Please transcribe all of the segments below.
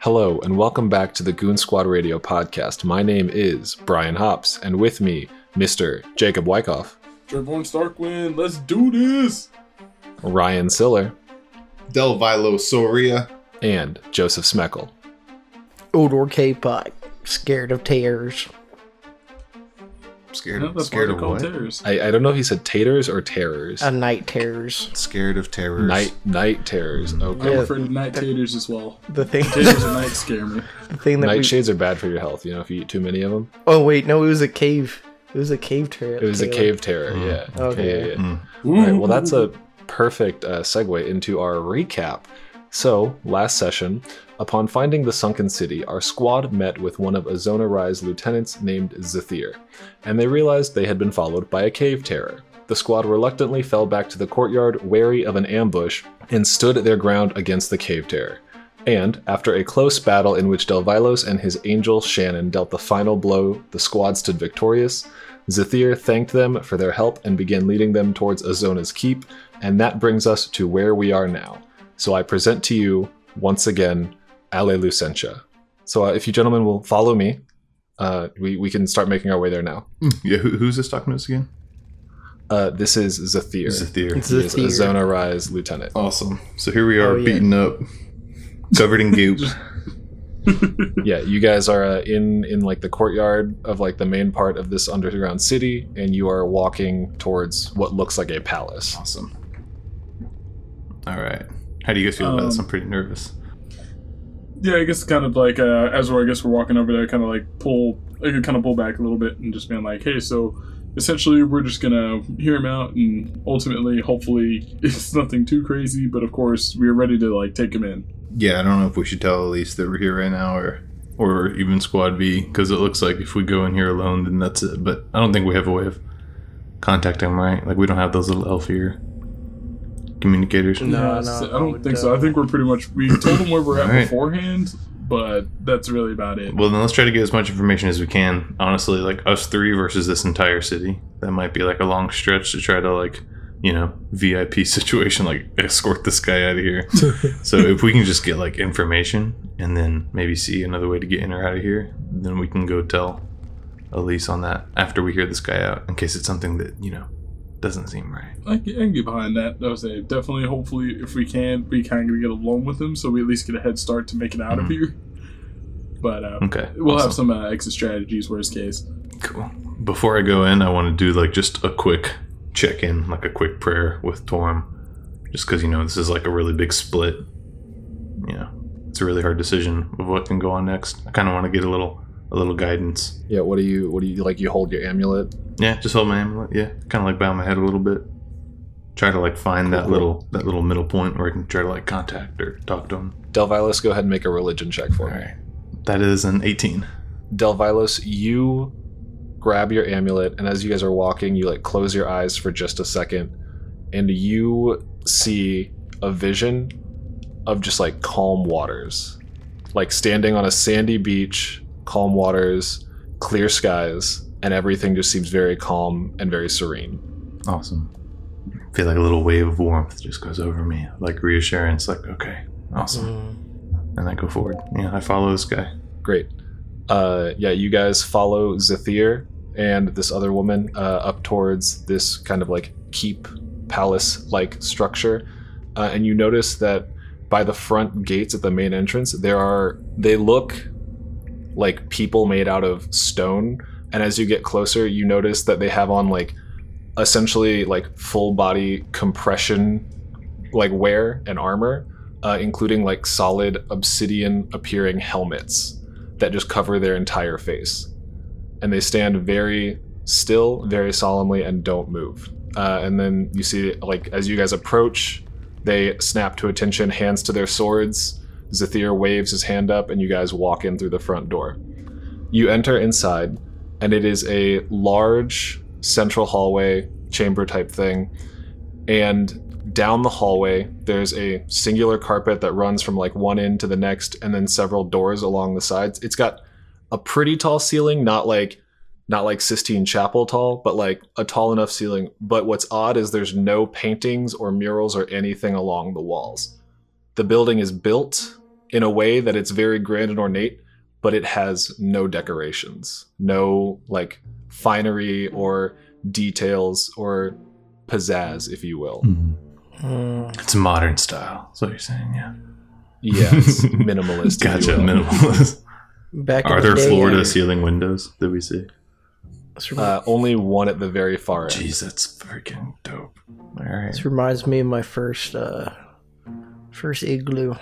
Hello, and welcome back to the Goon Squad Radio podcast. My name is Brian Hops, and with me, Mr. Jacob Wyckoff, Trayvorn Starkwind, let's do this! Ryan Siller, Delvilo Soria. and Joseph Smeckle. Odor K-Pot, scared of tears. Scared, No, that's scared of what? terrors. I, I don't know if he said taters or terrors. A night terrors. Scared of terrors. night night terrors. Okay. I'm Yeah. afraid of night taters as well. The thing, Taters at night scare me. the thing that we. Nightshades are bad for your health. You know, if you eat too many of them. Oh wait, no, it was a cave. It was a cave terror. It was a cave terror. Yeah. Okay. Yeah, yeah, yeah. Mm. All right, well, that's a perfect uh, segue into our recap. So, last session, upon finding the sunken city, our squad met with one of Azona Rai's lieutenants named Zathir, and they realized they had been followed by a cave terror. The squad reluctantly fell back to the courtyard, wary of an ambush, and stood their ground against the cave terror. And, after a close battle in which Delvilos and his angel Shannon dealt the final blow, the squad stood victorious. Zathir thanked them for their help and began leading them towards Azona's keep, and that brings us to where we are now. So I present to you, once again, Ale Lucentia. So uh, if you gentlemen will follow me, uh, we, we can start making our way there now. Yeah, who, who's this talking to again? Uh, this is Zathir. Zathir. It's He is Zathir. Azona Rai's lieutenant. Awesome. So here we are, Oh, yeah. beaten up, covered in goop. yeah, you guys are uh, in in like the courtyard of like the main part of this underground city, and you are walking towards what looks like a palace. awesome. All right. How do you guys feel about this? Um, I'm pretty nervous. Yeah, I guess kind of like uh, as we're I guess we're walking over there, kind of like pull, I could kind of pull back a little bit and just being like, hey, so essentially we're just gonna hear him out, and ultimately, hopefully, it's nothing too crazy, but of course, we're ready to like take him in. Yeah, I don't know if we should tell Elise that we're here right now, or or even Squad B, because it looks like if we go in here alone, then that's it. But I don't think we have a way of contacting him, right? Like we don't have those little elf ear communicators. No, Yeah, no, I I don't would, think so. I think we're pretty much we told them where we're at Alright. beforehand, but that's really about it. Well, then let's try to get as much information as we can. Honestly, like us three versus this entire city. That might be like a long stretch to try to like, you know, VIP situation, like escort this guy out of here. so if we can just get like information and then maybe see another way to get in or out of here, then we can go tell Elise on that after we hear this guy out, in case it's something that you know doesn't seem right. I can, I can get behind that. I would say definitely. Hopefully, if we can, we kind of get alone with him, so we at least get a head start to make it out of Mhm. here. But uh, Okay, we'll have some uh, exit strategies, worst case. Cool. Before I go in, I want to do like just a quick check in, like a quick prayer with Torm, just because you know this is like a really big split. You know, it's a really hard decision of what can go on next. I kind of want to get a little, a little guidance. Yeah, what do you what do you like? You hold your amulet. Yeah, just hold my amulet. Yeah, kind of like bow my head a little bit. Try to like find that little, that little middle point where I can try to like contact or talk to him. Delvilos, go ahead and make a religion check for All me. right, that is an 18. Delvilos, you grab your amulet, and as you guys are walking, you like close your eyes for just a second, and you see a vision of just like calm waters, like standing on a sandy beach, calm waters, clear skies, and everything just seems very calm and very serene. Awesome. I feel like a little wave of warmth just goes over me, like reassurance, like, okay, awesome. Mm. And I go forward. Yeah, I follow this guy. Great. Uh, yeah, you guys follow Zathir and this other woman uh, up towards this kind of like keep palace like structure. Uh, and you notice that by the front gates at the main entrance, there are, they look like people made out of stone. And as you get closer, you notice that they have on like essentially like full body compression like wear and armor, uh, including like solid obsidian appearing helmets that just cover their entire face. And they stand very still, very solemnly, and don't move. Uh, and then you see, like, as you guys approach, they snap to attention, hands to their swords. Zathir waves his hand up, and you guys walk in through the front door. You enter inside, and it is a large central hallway, chamber type thing. And down the hallway, there's a singular carpet that runs from like one end to the next, and then several doors along the sides. It's got a pretty tall ceiling, not like not like Sistine Chapel tall, but like a tall enough ceiling. But what's odd is there's no paintings or murals or anything along the walls. The building is built in a way that it's very grand and ornate, but it has no decorations, no like finery or details or pizzazz, if you will. Mm, It's modern style. That's what you're saying, yeah. Yeah, it's minimalist. if Gotcha, minimalist. back Are the there day, floor to ceiling windows that we see? Uh, only one at the very far end. Jeez, that's freaking dope. All right. this reminds me of my first uh first igloo.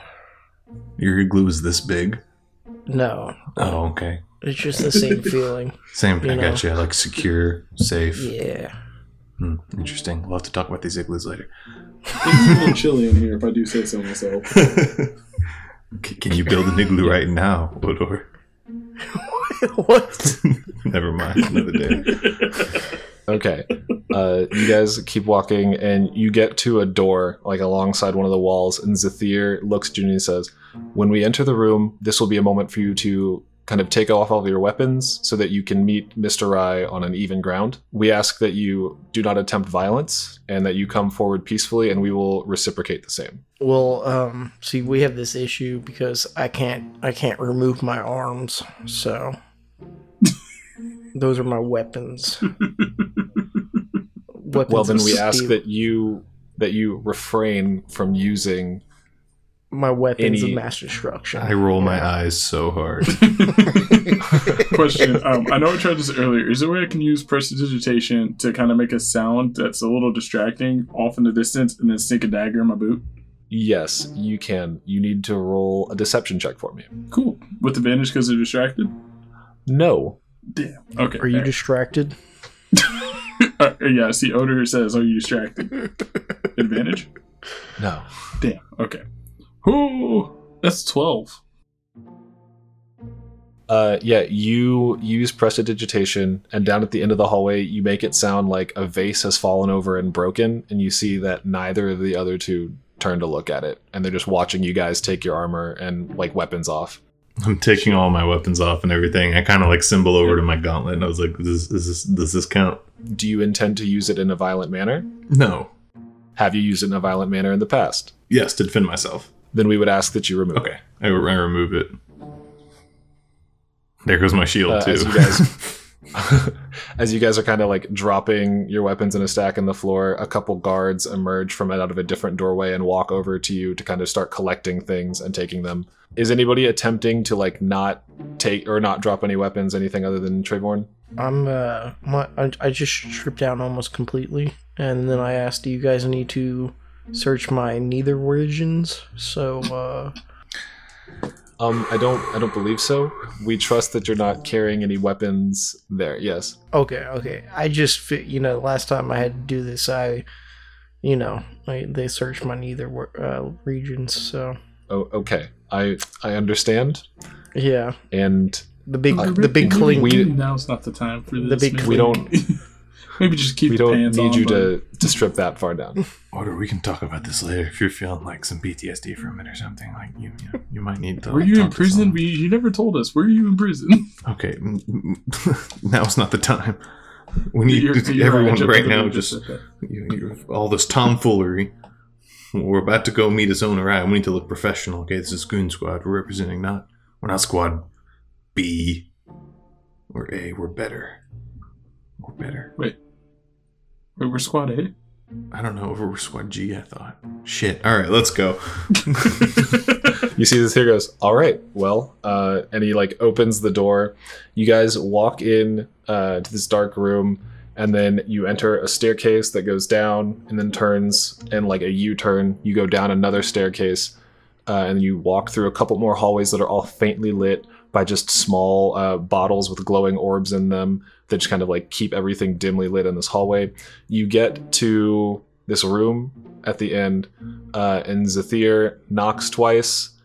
Your igloo is this big? No, Oh, okay. it's just the same feeling. Same. You I know. got you. Like secure, safe. Yeah. Hmm, interesting. We'll have to talk about these igloos later. It's a little chilly in here, if I do say so myself. C- Can you build an igloo right now, Odor? what? Never mind. Another day. Okay. Uh, you guys keep walking, and you get to a door, like alongside one of the walls. And Zathir looks at you and he says, "When we enter the room, this will be a moment for you to kind of take off all of your weapons, so that you can meet Mister Rai on an even ground. We ask that you do not attempt violence, and that you come forward peacefully, and we will reciprocate the same." Well, um, see, we have this issue because I can't, I can't remove my arms, so those are my weapons. weapons Well, then of we ask that you that you refrain from using. my weapons any- of mass destruction. I roll my eyes so hard. Question. Um, I know I tried this earlier. Is there a way I can use prestidigitation to kind of make a sound that's a little distracting off in the distance and then sink a dagger in my boot? Yes, you can. You need to roll a deception check for me. Cool. With advantage because they're distracted? No, Damn. Okay. Are you there. distracted? Uh, yeah, see, Odor says, Are you distracted? advantage? no. Damn. Okay. Ooh, that's 12. Uh, yeah, you use prestidigitation, and down at the end of the hallway, you make it sound like a vase has fallen over and broken, and you see that neither of the other two turn to look at it, and they're just watching you guys take your armor and like weapons off. I'm taking all my weapons off and everything. I kind of like symbol over to my gauntlet, and I was like, "Does this, is this does this count?" Do you intend to use it in a violent manner? No. Have you used it in a violent manner in the past? Yes, to defend myself. Then we would ask that you remove it. Okay, I, I remove it. There goes my shield Uh, too. as you guys are kind of like dropping your weapons in a stack in the floor a couple guards emerge from out of a different doorway and walk over to you to kind of start collecting things and taking them is anybody attempting to like not take or not drop any weapons anything other than Trayvorn? I'm uh, my, I, I just stripped down almost completely, and then I asked, "Do you guys need to search my neither regions?" So, uh, um i don't i don't believe so we trust that you're not carrying any weapons there yes okay, okay. I just, you know, last time I had to do this, I, you know, I, they searched my neither uh, regions. So, oh okay i i understand yeah, and the big, Uh, the big clink. we- Now's not the time for this. The big maybe- we don't- Maybe just keep we your don't pants need on, you but- to to strip that far down Odor, we can talk about this later if you're feeling like some PTSD from it or something. Like you, you, know, you might need to. Were like, you in prison? someone. We, you never told us. Were you in prison? Okay, now's not the time. We need You're- you're everyone I jumped right now. Just you, you, all this tomfoolery. We're about to go meet Azona. Right? We need to look professional. Okay, this is Goon Squad. We're representing not. We're not Squad B. We're A. We're better. We're better. Wait, we're squad A. I don't know. We're Squad G. I thought. Shit. All right, let's go. you see this here goes all right well uh, and he like opens the door you guys walk in uh, to this dark room and then you enter a staircase that goes down and then turns and like a u-turn you go down another staircase uh, and you walk through a couple more hallways that are all faintly lit by just small uh, bottles with glowing orbs in them that just kind of like keep everything dimly lit in this hallway you get to this room at the end uh, and Zathir knocks twice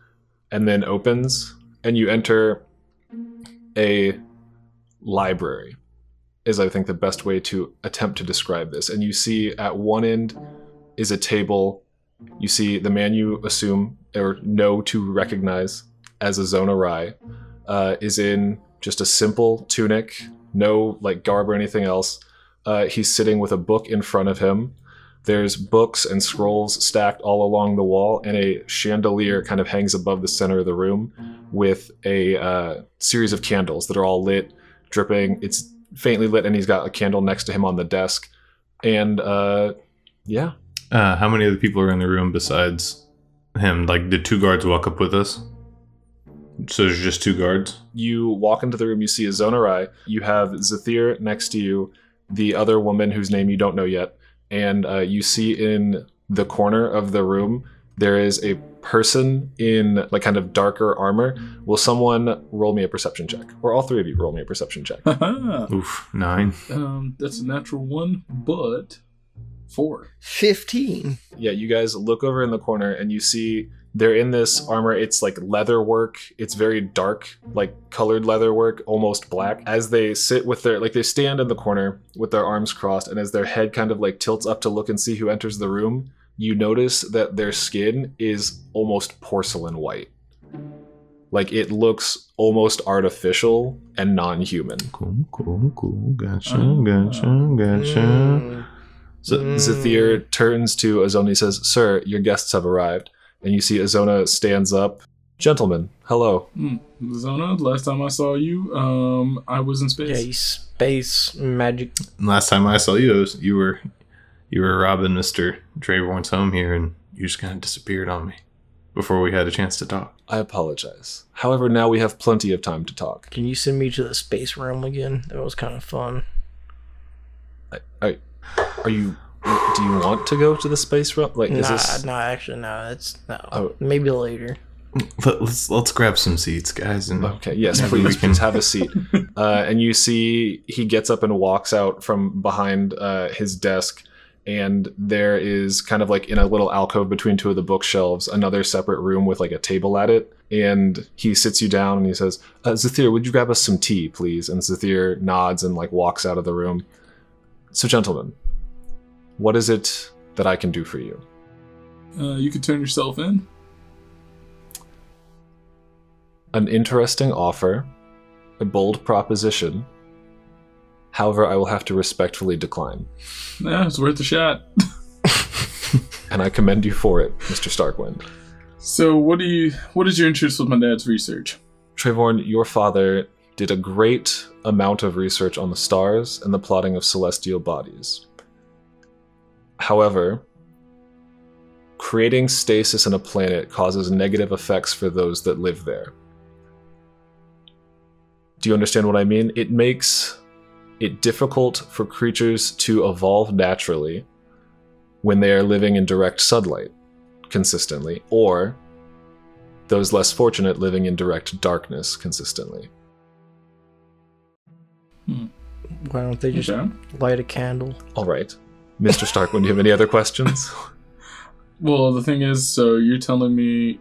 and then opens, and you enter a library, is I think the best way to attempt to describe this. And you see at one end is a table. You see the man you assume or know to recognize as Azona Rai uh, is in just a simple tunic, no like garb or anything else. Uh, he's sitting with a book in front of him. There's books and scrolls stacked all along the wall, and a chandelier kind of hangs above the center of the room with a uh, series of candles that are all lit, dripping. It's faintly lit, and he's got a candle next to him on the desk. And uh, yeah, Uh, how many other people are in the room besides him? Like, did two guards walk up with us? So there's just two guards. you walk into the room, you see Azona Rai. You have Zathir next to you, the other woman whose name you don't know yet, and uh, you see in the corner of the room there is a person in like kind of darker armor. Will someone roll me a perception check, or all three of you roll me a perception check? Oof, nine. um, that's a natural one, but four. 15. yeah, you guys look over in the corner and you see they're in this armor. It's like leather work. It's very dark, like colored leather work, almost black. As they sit with their, like they stand in the corner with their arms crossed, and as their head kind of like tilts up to look and see who enters the room, you notice that their skin is almost porcelain white. Like it looks almost artificial and non human. Cool, cool, cool. Gotcha, Oh. gotcha, gotcha. Mm. So Mm. Zathir turns to Azona and says, Sir, your guests have arrived. And you see Azona stands up. Gentlemen, hello. Zona, last time I saw you, um, I was in space. Yeah, space magic. Last time I saw you, was- you were you were robbing Mister Trayvorn's home here, and you just kind of disappeared on me before we had a chance to talk. I apologize. However, now we have plenty of time to talk. Can you send me to the space realm again? That was kind of fun. Are you. Do you want to go to the space realm? Like, is nah, this. nah, actually, no. That's no. Oh. Maybe later. Let, let's let's grab some seats, guys, and Okay, yes, please, we can- please have a seat. Uh, and you see he gets up and walks out from behind uh, his desk, and there is kind of like in a little alcove between two of the bookshelves, another separate room with like a table at it. And he sits you down and he says, uh, Zathir, would you grab us some tea, please? And Zathir nods and like walks out of the room. So, gentlemen, what is it that I can do for you? Uh, you could turn yourself in. An interesting offer, a bold proposition. However, I will have to respectfully decline. Yeah, it's worth a shot. and I commend you for it, Mr. Starkwind. So, what do you? What is your interest with my dad's research? Trayvorn, your father did a great amount of research on the stars and the plotting of celestial bodies. However, creating stasis in a planet causes negative effects for those that live there. Do you understand what I mean? It makes it difficult for creatures to evolve naturally when they are living in direct sunlight consistently, or those less fortunate living in direct darkness consistently. Why don't they just Okay. light a candle? All right. Mr. Starkwind, do you have any other questions? Well, the thing is, so you're telling me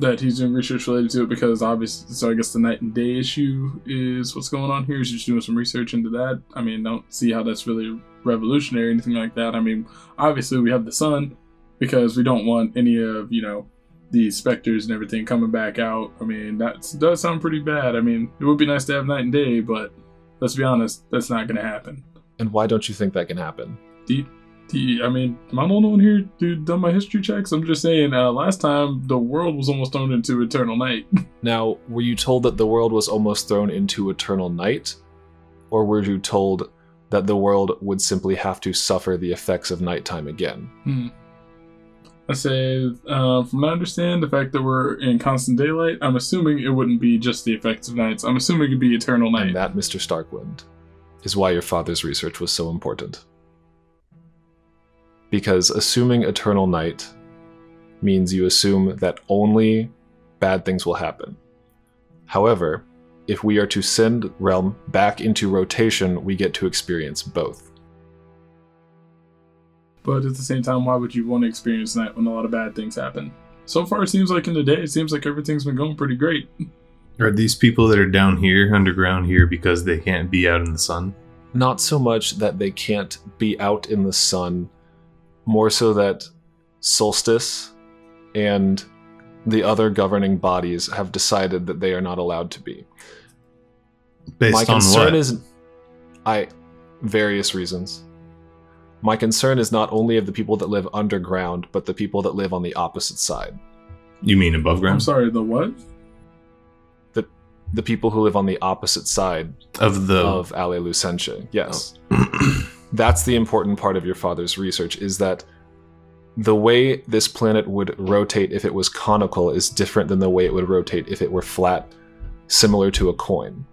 that he's doing research related to it because obviously, so I guess the night and day issue is what's going on here. He's just doing some research into that. I mean, don't see how that's really revolutionary or anything like that. I mean, obviously we have the sun because we don't want any of you know the specters and everything coming back out. I mean, that does sound pretty bad. I mean, it would be nice to have night and day, but let's be honest, that's not going to happen. and why don't you think that can happen? Do you, do you- I mean, am I the only one here who done my history checks? I'm just saying, uh, last time the world was almost thrown into eternal night. Now, were you told that the world was almost thrown into eternal night? Or were you told that the world would simply have to suffer the effects of nighttime again? hmm. I say, uh, from what I understand, the fact that we're in constant daylight, I'm assuming it wouldn't be just the effects of nights. I'm assuming it'd be eternal night. And that, Mr. Starkwind, is why your father's research was so important. Because assuming eternal night means you assume that only bad things will happen. However, if we are to send Realm back into rotation, we get to experience both. But at the same time, why would you want to experience that when a lot of bad things happen? So far, it seems like in the day, it seems like everything's been going pretty great. are these people that are down here, underground here, because they can't be out in the sun? Not so much that they can't be out in the sun, more so that Solstice and the other governing bodies have decided that they are not allowed to be. Based My on concern what? is, I, various reasons. My concern is not only of the people that live underground, but the people that live on the opposite side. You mean above ground? I'm sorry, the what? The the people who live on the opposite side Of the of Ale Lucentia. Yes. Oh. That's the important part of your father's research is that the way this planet would rotate if it was conical is different than the way it would rotate if it were flat, similar to a coin.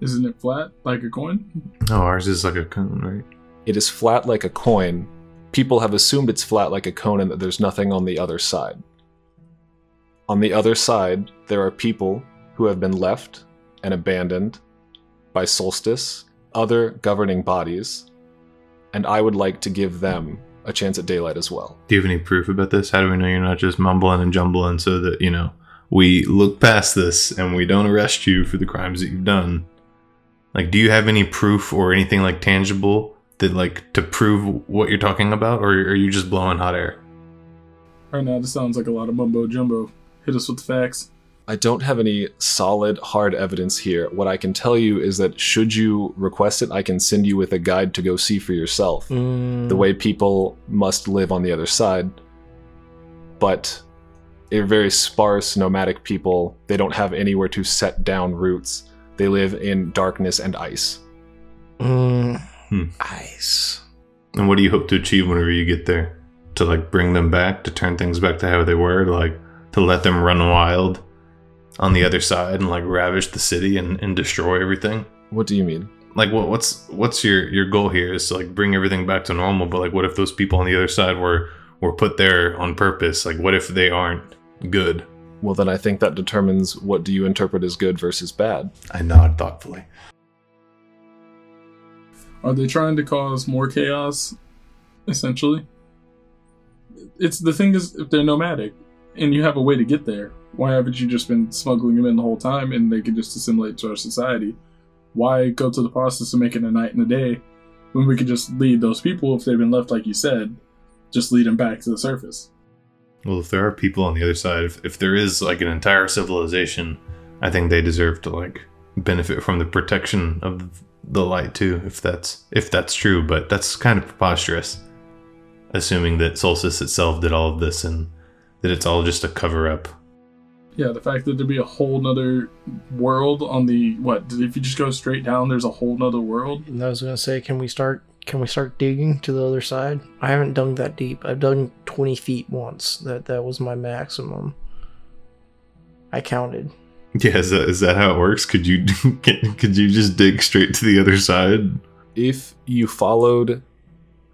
Isn't it flat like a coin? no, ours is like a cone, right? It is flat like a coin. People have assumed it's flat like a cone and that there's nothing on the other side. On the other side, there are people who have been left and abandoned by Solstice, other governing bodies, and I would like to give them a chance at daylight as well. Do you have any proof about this? How do we know you're not just mumbling and jumbling so that, you know, we look past this and we don't arrest you for the crimes that you've done? Like, do you have any proof or anything like tangible that, like, to prove what you're talking about, or are you just blowing hot air? Right now, this sounds like a lot of mumbo jumbo. Hit us with the facts. I don't have any solid, hard evidence here. What I can tell you is that should you request it, I can send you with a guide to go see for yourself Mm, the way people must live on the other side. But they're very sparse, nomadic people. They don't have anywhere to set down roots. They live in darkness and ice. mm, Hmm. ice. And what do you hope to achieve whenever you get there? To, like, bring them back, to turn things back to how they were, to, like, to let them run wild on the other side and, like, ravish the city and, and destroy everything? What do you mean? like what what's what's your your goal here is to like bring everything back to normal but like what if those people on the other side were were put there on purpose like what if they aren't good Well, then I think that determines what do you interpret as good versus bad. i nod thoughtfully Are they trying to cause more chaos? Essentially, it's the thing is if they're nomadic and you have a way to get there, why haven't you just been smuggling them in the whole time and they could just assimilate to our society? Why go to the process of making a night and a day when we could just lead those people if they've been left like you said, just lead them back to the surface? well if there are people on the other side if, if there is like an entire civilization i think they deserve to like benefit from the protection of the light too if that's if that's true but that's kind of preposterous assuming that solstice itself did all of this and that it's all just a cover up Yeah, the fact that there'd be a whole nother world on the what? If you just go straight down, there's a whole nother world. And I was gonna say, can we start? Can we start digging to the other side? I haven't dug that deep. I've dug twenty feet once. That that was my maximum. I counted. Yeah, is that, is that how it works? Could you could you just dig straight to the other side? If you followed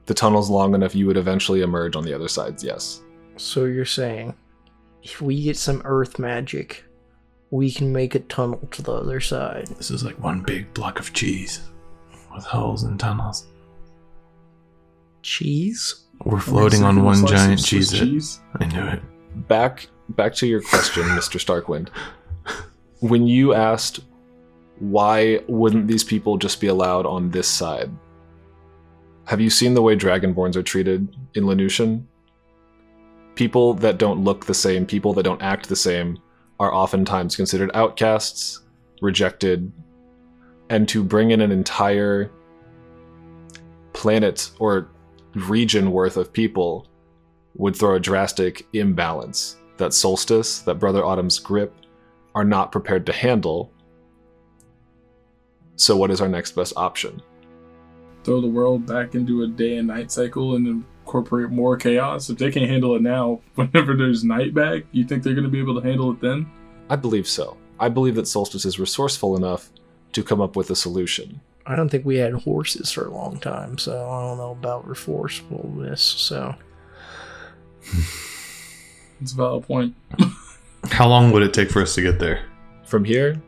the tunnels long enough, you would eventually emerge on the other sides, yes. So you're saying, if we get some earth magic, we can make a tunnel to the other side. This is like one big block of cheese with holes and tunnels. Cheese? We're floating on one giant cheese. cheese. I knew it. back back to your question, Mr. Starkwind. When you asked why wouldn't these people just be allowed on this side? Have you seen the way Dragonborns are treated in Lanusian? People that don't look the same, people that don't act the same, are oftentimes considered outcasts, rejected, and to bring in an entire planet or region worth of people would throw a drastic imbalance that Solstice, that Brother Autumn's grip, are not prepared to handle. So, what is our next best option? Throw the world back into a day and night cycle and incorporate more chaos. If they can't handle it now, whenever there's night back, you think they're going to be able to handle it then? I believe so. I believe that Solstice is resourceful enough to come up with a solution. I don't think we had horses for a long time, so I don't know about resourcefulness. So It's about a valid point. How long would it take for us to get there? From here,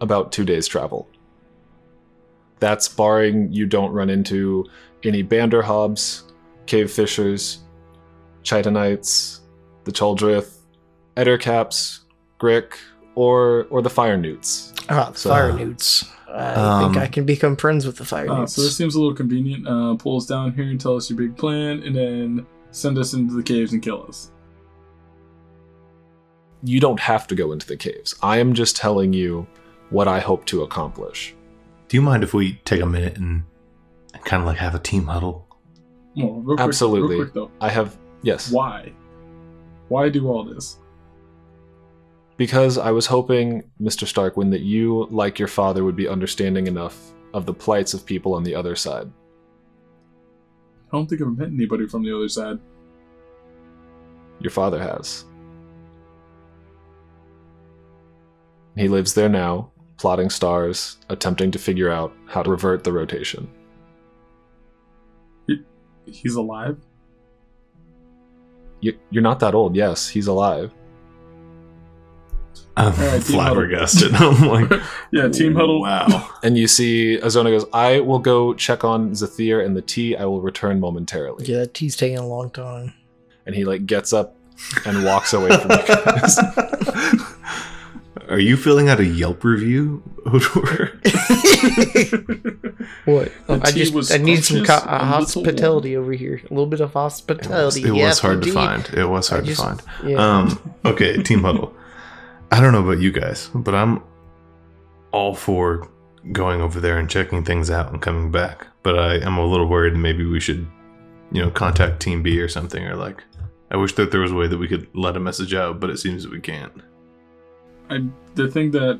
about two days' travel. That's barring you don't run into any Banderhobs, Cave Fishers, Chitonites, the Choldrith, Ettercaps, Grick, or or the Fire Newts. ah, the So- fire newts. I Um, think I can become friends with the fire Uh, newts. so this seems a little convenient. Uh, pull us down here and tell us your big plan, and then send us into the caves and kill us. You don't have to go into the caves. I am just telling you what I hope to accomplish. Do you mind if we take a minute and kind of like have a team huddle? Well, real quick, Absolutely. Real quick though, I have yes. why? Why do all this? Because I was hoping, Mr. Starkwind, that you, like your father, would be understanding enough of the plights of people on the other side. I don't think I've met anybody from the other side. Your father has. He lives there now, plotting stars, attempting to figure out how to revert the rotation. He's alive. You, you're not that old, yes, he's alive. I'm right, flabbergasted. I'm like, Yeah, team huddle. Wow. And you see Azona goes, I will go check on Zathir and the tea. I will return momentarily. Yeah, that tea's taking a long time. And he like gets up and walks away from you guys. Are you filling out a Yelp review, Odor? What? The I just I need some co- uh, hospitality over here. A little bit of It was, hospitality. it was yes, hard to find. It was hard just- to find. Yeah. Um, okay, team huddle. I don't know about you guys, but I'm all for going over there and checking things out and coming back. But I am a little worried maybe we should, you know, contact Team B or something, or like, I wish that there was a way that we could let a message out, but it seems that we can't. I the thing that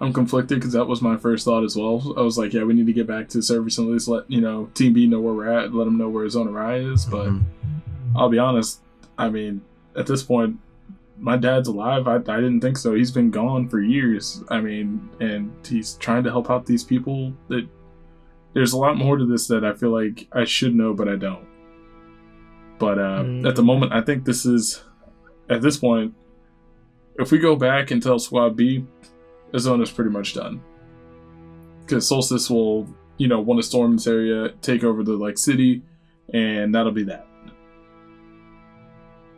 I'm conflicted because that was my first thought as well. I was like, yeah, we need to get back to service and at least let you know Team B know where we're at, let them know where Zona Rai is. But Mhm. I'll be honest, I mean, at this point, my dad's alive. I, I didn't think so. He's been gone for years. I mean, and he's trying to help out these people. That there's a lot more to this that I feel like I should know, but I don't. But uh, Mm. at the moment, I think this is at this point. If we go back and tell Squad B, Azona's pretty much done. Because Solstice will, you know, want to storm this area, take over the like city, and that'll be that.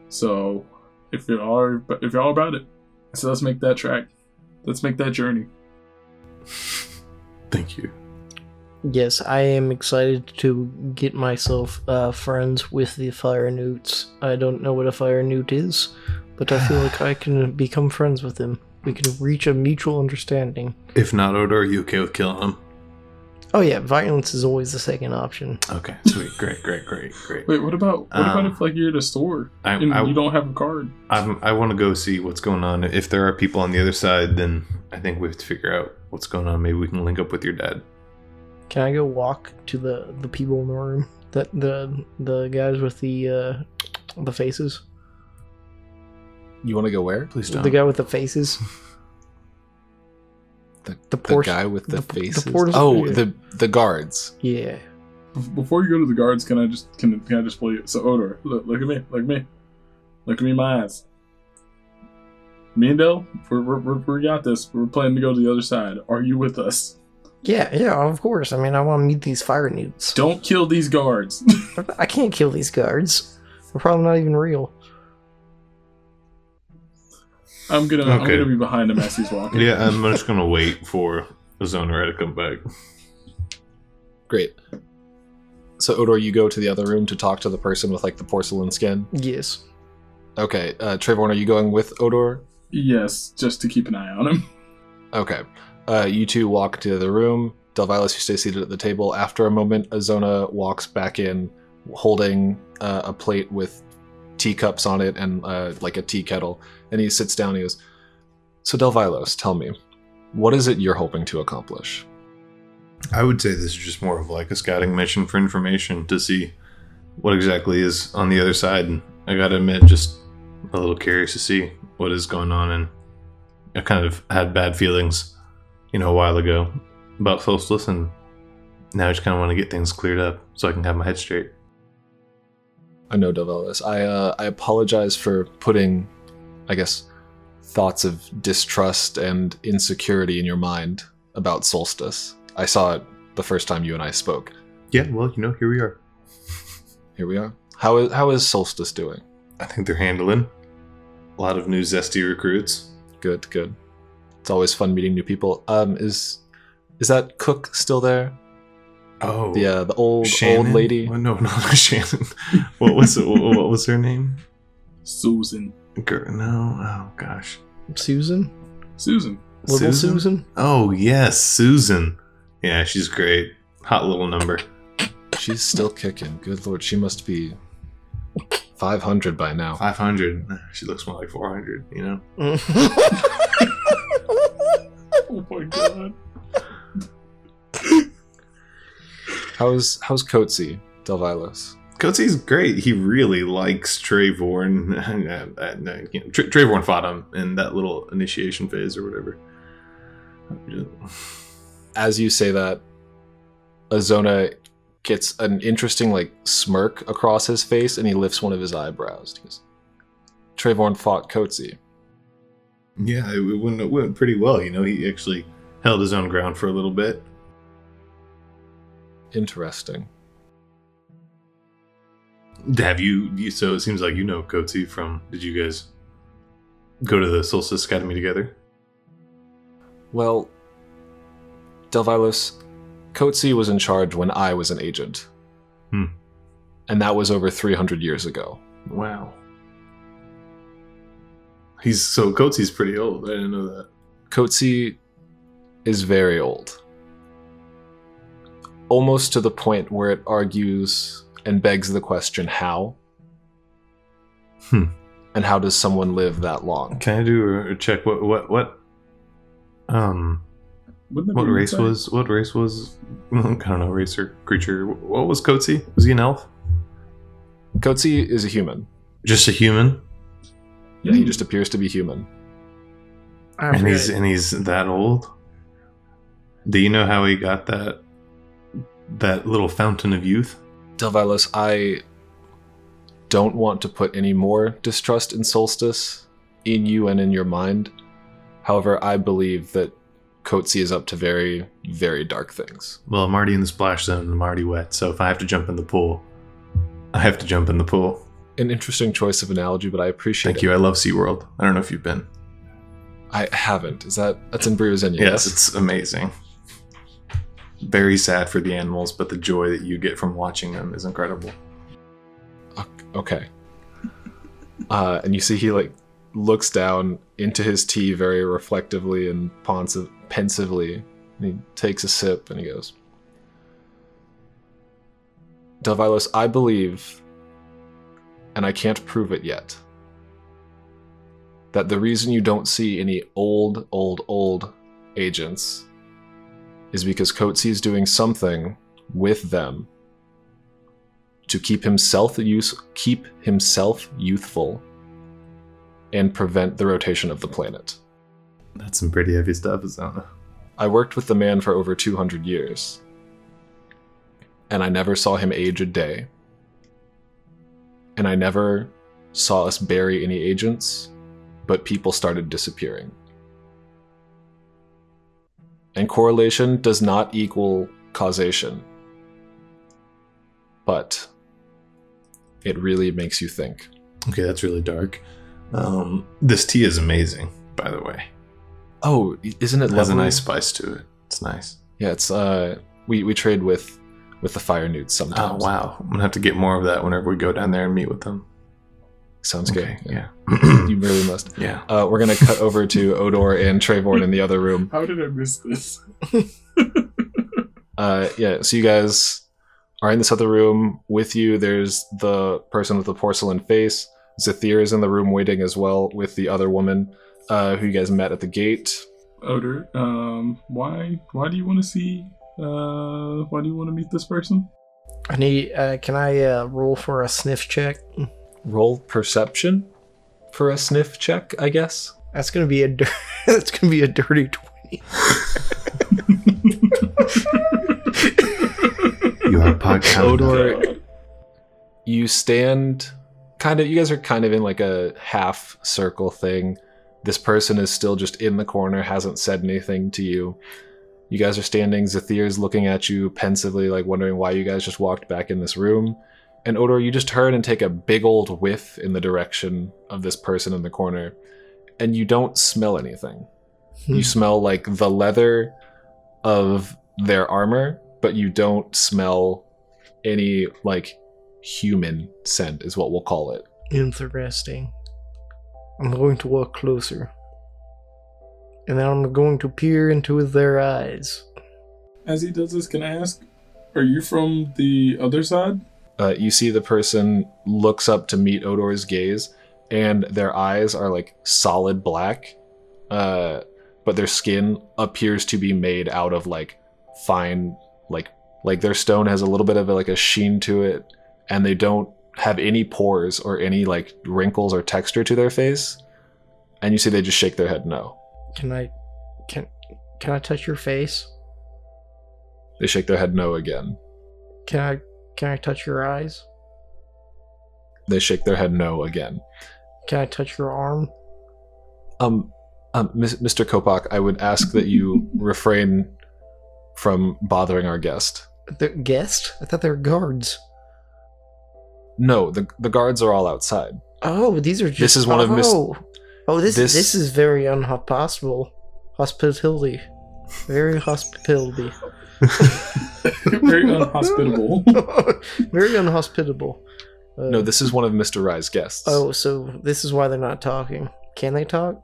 So, if you are, if you're all about it, so let's make that track. Let's make that journey. Thank you. Yes, I am excited to get myself uh, friends with the fire newts. I don't know what a fire newt is, but I feel like I can become friends with him. We can reach a mutual understanding. If not, Odor, are you okay with killing him? Oh yeah, violence is always the second option. Okay, sweet, great, great, great, great. Wait, what about what about Um, if like you're at a store I, and I, you don't have a card? I'm, I want to go see what's going on. If there are people on the other side, then I think we have to figure out what's going on. Maybe we can link up with your dad. Can I go walk to the the people in the room? That the the guys with the uh the faces. You want to go where? Please don't. The guy with the faces. The, The the guy with the, the- the faces. oh, yeah. the the guards. Yeah. Before you go to the guards, can I just can, can I just pull you? So Odor, look look at me, look at me, look at me in my eyes. Me and Dell, we're, we're, we're, we got this. We're planning to go to the other side. Are you with us? Yeah, yeah, of course. I mean, I want to meet these fire newts. Don't kill these guards. I can't kill these guards. They're probably not even real. I'm gonna okay. I'm gonna be behind him as he's walking. Yeah, I'm just gonna wait for Azona to come back. Great. So Odor, you go to the other room to talk to the person with like the porcelain skin. Yes. Okay, uh, Trayvorn, are you going with Odor? Yes, just to keep an eye on him. Okay. Uh, you two walk to the room. Delvilos, you stay seated at the table. After a moment, Azona walks back in, holding uh, a plate with teacups on it and uh, like a tea kettle. And he sits down. And he goes, "So Delvilos, tell me, what is it you're hoping to accomplish?" I would say this is just more of like a scouting mission for information to see what exactly is on the other side. And I gotta admit, just a little curious to see what is going on. And I kind of had bad feelings, you know, a while ago about Solstice, and now I just kind of want to get things cleared up so I can have my head straight. I know Delvilos. I uh, I apologize for putting, I guess, thoughts of distrust and insecurity in your mind about Solstice. I saw it the first time you and I spoke. Yeah, well, you know, here we are. Here we are. How is how is Solstice doing? I think they're handling a lot of new zesty recruits. Good, good. It's always fun meeting new people. Um, is is that Cook still there? Oh, The uh, the old Shannon? old lady. Well, no, not Shannon. what was it? What, what was her name? Susan. Girl, no. Oh gosh. Susan? Susan. Little Susan? Susan? Oh yes, Susan. Yeah, she's great. hot little number. She's still kicking. Good lord, she must be 500 by now. 500. She looks more like 400, you know? Oh my god. How's how's Coetzee, Delvilos? Coetzee's great. He really likes Trayvorn. Uh, uh, you know, Tra- Trayvorn fought him in that little initiation phase or whatever. As you say that, Azona gets an interesting like smirk across his face, and he lifts one of his eyebrows. He goes, Trayvorn fought Coetzee. Yeah, it went, it went pretty well. You know, he actually held his own ground for a little bit. Interesting. Have you, you? So it seems like you know Coetzee from. Did you guys go to the Solstice Academy together? Well, Delvilos, Coetzee was in charge when I was an agent. Hmm. And that was over 300 years ago. Wow. He's so Coetzee's pretty old. I didn't know that. Coetzee is very old. Almost to the point where it argues and begs the question how? Hmm. And how does someone live that long? Can I do a check? What what what? Um, what race insane? was what race was? I don't know, race or creature. What was Coetzee? Was he an elf? Coetzee is a human. Just a human, Yeah, he just appears to be human. I and he's and he's that old. Do you know how he got that that little fountain of youth? Delvilos, I don't want to put any more distrust in Solstice in you and in your mind. However, I believe that Coetzee is up to very, very dark things. Well, I'm already in the splash zone and I'm already wet, so if I have to jump in the pool, I have to jump in the pool. An interesting choice of analogy, but I appreciate Thank it. you. I love SeaWorld. I don't know if you've been. I haven't. Is that that's in Briozinia? Yes, it's amazing. Very sad for the animals, but the joy that you get from watching them is incredible. Okay. Uh, and you see he like looks down into his tea very reflectively and pensive, pensively. And he takes a sip and he goes, Delvilos, I believe, and I can't prove it yet, that the reason you don't see any old, old, old agents is because Coetzee is doing something with them to keep himself use keep himself youthful and prevent the rotation of the planet. That's some pretty heavy stuff, Azona. I worked with the man for over 200 years, and I never saw him age a day. And I never saw us bury any agents, but people started disappearing. And correlation does not equal causation, but it really makes you think. Okay, that's really dark. Um, this tea is amazing, by the way. Oh, isn't it It has a nice spice to it. It's nice. Yeah, it's uh, we we trade with with the fire newts Oh sometimes. wow, I'm gonna have to get more of that whenever we go down there and meet with them. Sounds Okay, good. yeah, you really must. yeah. Uh, we're gonna cut over to Odor and Trayvorn in the other room. How did I miss this? Uh, yeah, so you guys are in this other room. With you, there's the person with the porcelain face. Zathir is in the room waiting as well with the other woman uh, who you guys met at the gate. Odor, um, why why do you want to see uh why do you want to meet this person? I need. Uh, can I uh, roll for a sniff check? Roll perception for a sniff check, I guess. That's gonna be a. Dir- that's gonna be a dirty twenty. You are podcast. Odor, you stand kind of you guys are kind of in like a half circle thing this person is still just in the corner hasn't said anything to you you guys are standing zathir's looking at you pensively like wondering why you guys just walked back in this room and odor you just turn and take a big old whiff in the direction of this person in the corner and you don't smell anything you Hmm. smell like the leather of their armor but you don't smell any like human scent is what we'll call it. Interesting. I'm going to walk closer. And then I'm going to peer into their eyes. As he does this, can I ask Are you from the other side? Uh, you see the person looks up to meet Odor's gaze, and their eyes are like solid black, uh, but their skin appears to be made out of like fine, like like their stone has a little bit of like a sheen to it, and they don't have any pores or any like wrinkles or texture to their face. And you see they just shake their head no. Can I can can I touch your face? They shake their head no again. Can I can I touch your eyes? They shake their head no again. Can I touch your arm? Um, um, Mr. Kopak, I would ask that you refrain from bothering our guest. The guest? I thought they were guards. No, the the guards are all outside. Oh, these are just. This is one of Miss- Oh, oh this this- this is very unhospitable. Hospitality, very hospitality, Very unhospitable. very unhospitable. Uh, No, this is one of Mr. Rai's guests. Oh, so this is why they're not talking. Can they talk?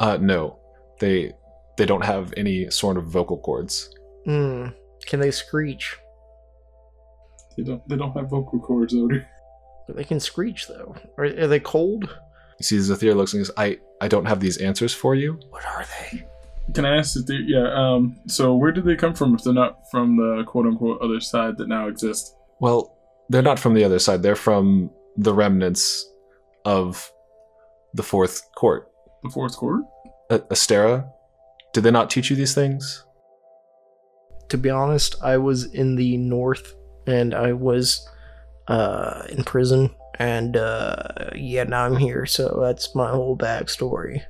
uh, no, they they don't have any sort of vocal cords. Hmm. Can they screech? they don't. They don't have vocal cords, Odor. They can screech though. Are, are they cold? You see, Zathir looks and goes, "I I don't have these answers for you." What are they? Can I ask if they? Yeah. Um. So where did they come from? If they're not from the quote unquote other side that now exists? Well, they're not from the other side. They're from the remnants of the fourth court. The fourth court. A- Astera, did they not teach you these things? To be honest, I was in the north and I was uh, in prison, and uh, yeah, now I'm here. So that's my whole backstory.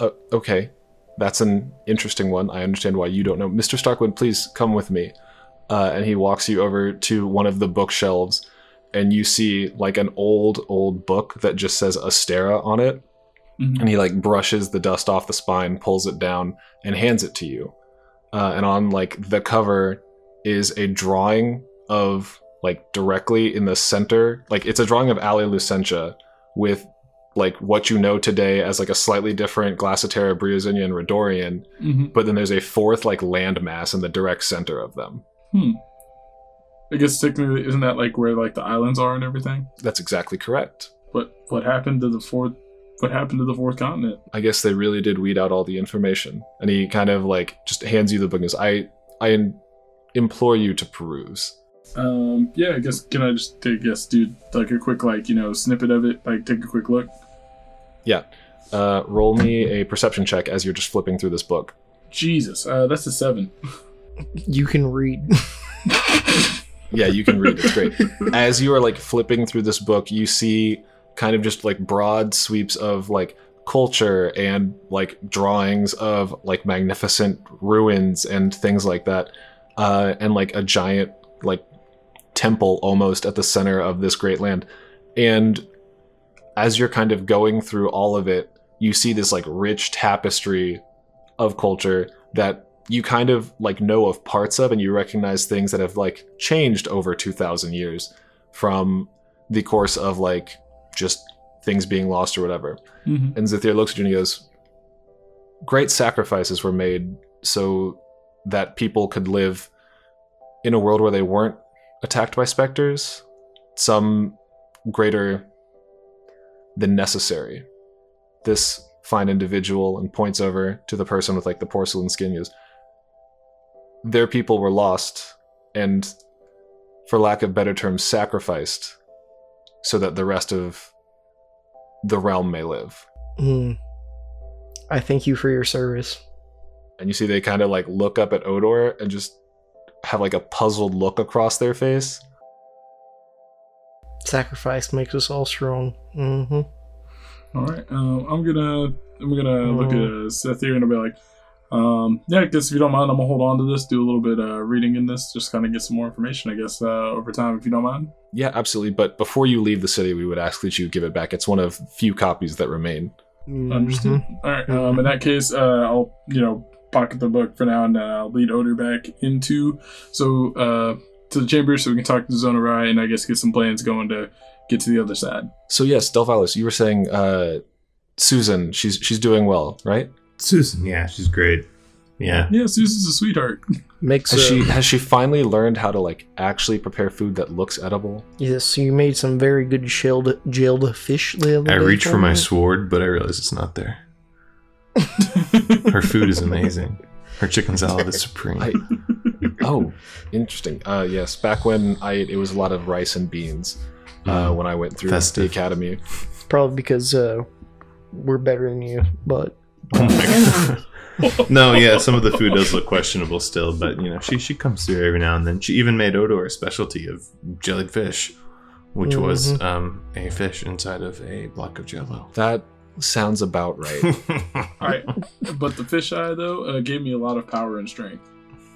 Uh, okay, that's an interesting one. I understand why you don't know. Mr. Starkwind, please come with me. Uh, and he walks you over to one of the bookshelves, and you see like an old, old book that just says Astera on it. Mhm. And he like brushes the dust off the spine, pulls it down, and hands it to you. Uh, and on like the cover is a drawing of like directly in the center, like it's a drawing of Ali Lucentia with like what you know today as like a slightly different Glaciatera, Briozenia, and Redorian, Mhm. but then there's a fourth like landmass in the direct center of them. Hmm. I guess technically, isn't that like where like the islands are and everything? That's exactly correct. But what happened to the fourth? What happened to the fourth continent? I guess they really did weed out all the information. And he kind of like just hands you the book and goes, I I im- implore you to peruse. Um. Yeah. I guess can I just take a guess, do like a quick like you know snippet of it? Like take a quick look. Uh, roll me a perception check as you're just flipping through this book. Jesus. Uh. That's a seven. You can read. Yeah, you can read. It's great. As you are like flipping through this book, you see kind of just like broad sweeps of like culture and like drawings of like magnificent ruins and things like that, uh, and like a giant like temple almost at the center of this great land. And as you're kind of going through all of it, you see this like rich tapestry of culture that you kind of like know of parts of and you recognize things that have like changed over 2000 years from the course of like just things being lost or whatever Mm-hmm. and Zithir looks at you and he goes great sacrifices were made so that people could live in a world where they weren't attacked by specters some greater than necessary this fine individual and points over to the person with like the porcelain skin goes their people were lost and for lack of better terms sacrificed so that the rest of the realm may live Hmm. I thank you for your service. and you see they kind of like look up at odor and just have like a puzzled look across their face Sacrifice makes us all strong. Mm-hmm. All right. Um, I'm gonna I'm gonna look at uh, Seth here and I'll be like, um, yeah. I guess if you don't mind, I'm gonna hold on to this, do a little bit uh, reading in this, just kind of get some more information. I guess uh, over time, if you don't mind. yeah absolutely but before you leave the city we would ask that you give it back it's one of few copies that remain Understood. All right. Um, in that case, uh, I'll you know pocket the book for now, and uh, I'll lead Odor back into so uh, to the chamber so we can talk to Zona Rai and I guess get some plans going to get to the other side. so yes delphilis you were saying uh susan she's she's doing well right Susan, yeah, she's great. Yeah. Yeah, Susie's a sweetheart. Makes Has uh, she has she finally learned how to like actually prepare food that looks edible? Yes, you made some very good shelled jailed fish the other I day reach for my me. sword, but I realize it's not there. Her food is amazing. Her chicken salad is supreme. I, oh, interesting. Uh, yes, back when I ate, it was a lot of rice and beans. Uh, Mm. when I went through Festive. the academy, Probably because uh, we're better than you, but Oh my god. no, yeah, some of the food does look questionable still, but you know, she she comes through every now and then. She even made Odor a specialty of jellied fish, which was um, a fish inside of a block of jello. that sounds about right. Alright. But the fisheye, though, uh, gave me a lot of power and strength.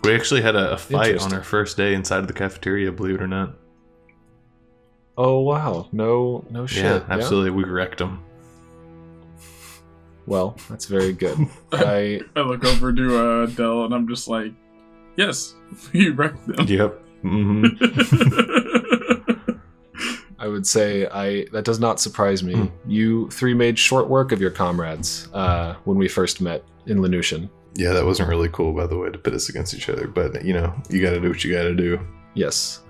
we actually had a, a fight on our first day inside of the cafeteria, believe it or not. Oh wow, no, no shit. yeah, absolutely. We wrecked them. Well, that's very good. I I look over to uh, Dell and I'm just like, yes, we wrecked them. Yep. hmm I would say I that does not surprise me. Hmm. You three made short work of your comrades uh, when we first met in Lanusian. Yeah, that wasn't really cool, by the way, to pit us against each other. But you know, you got to do what you got to do. Yes.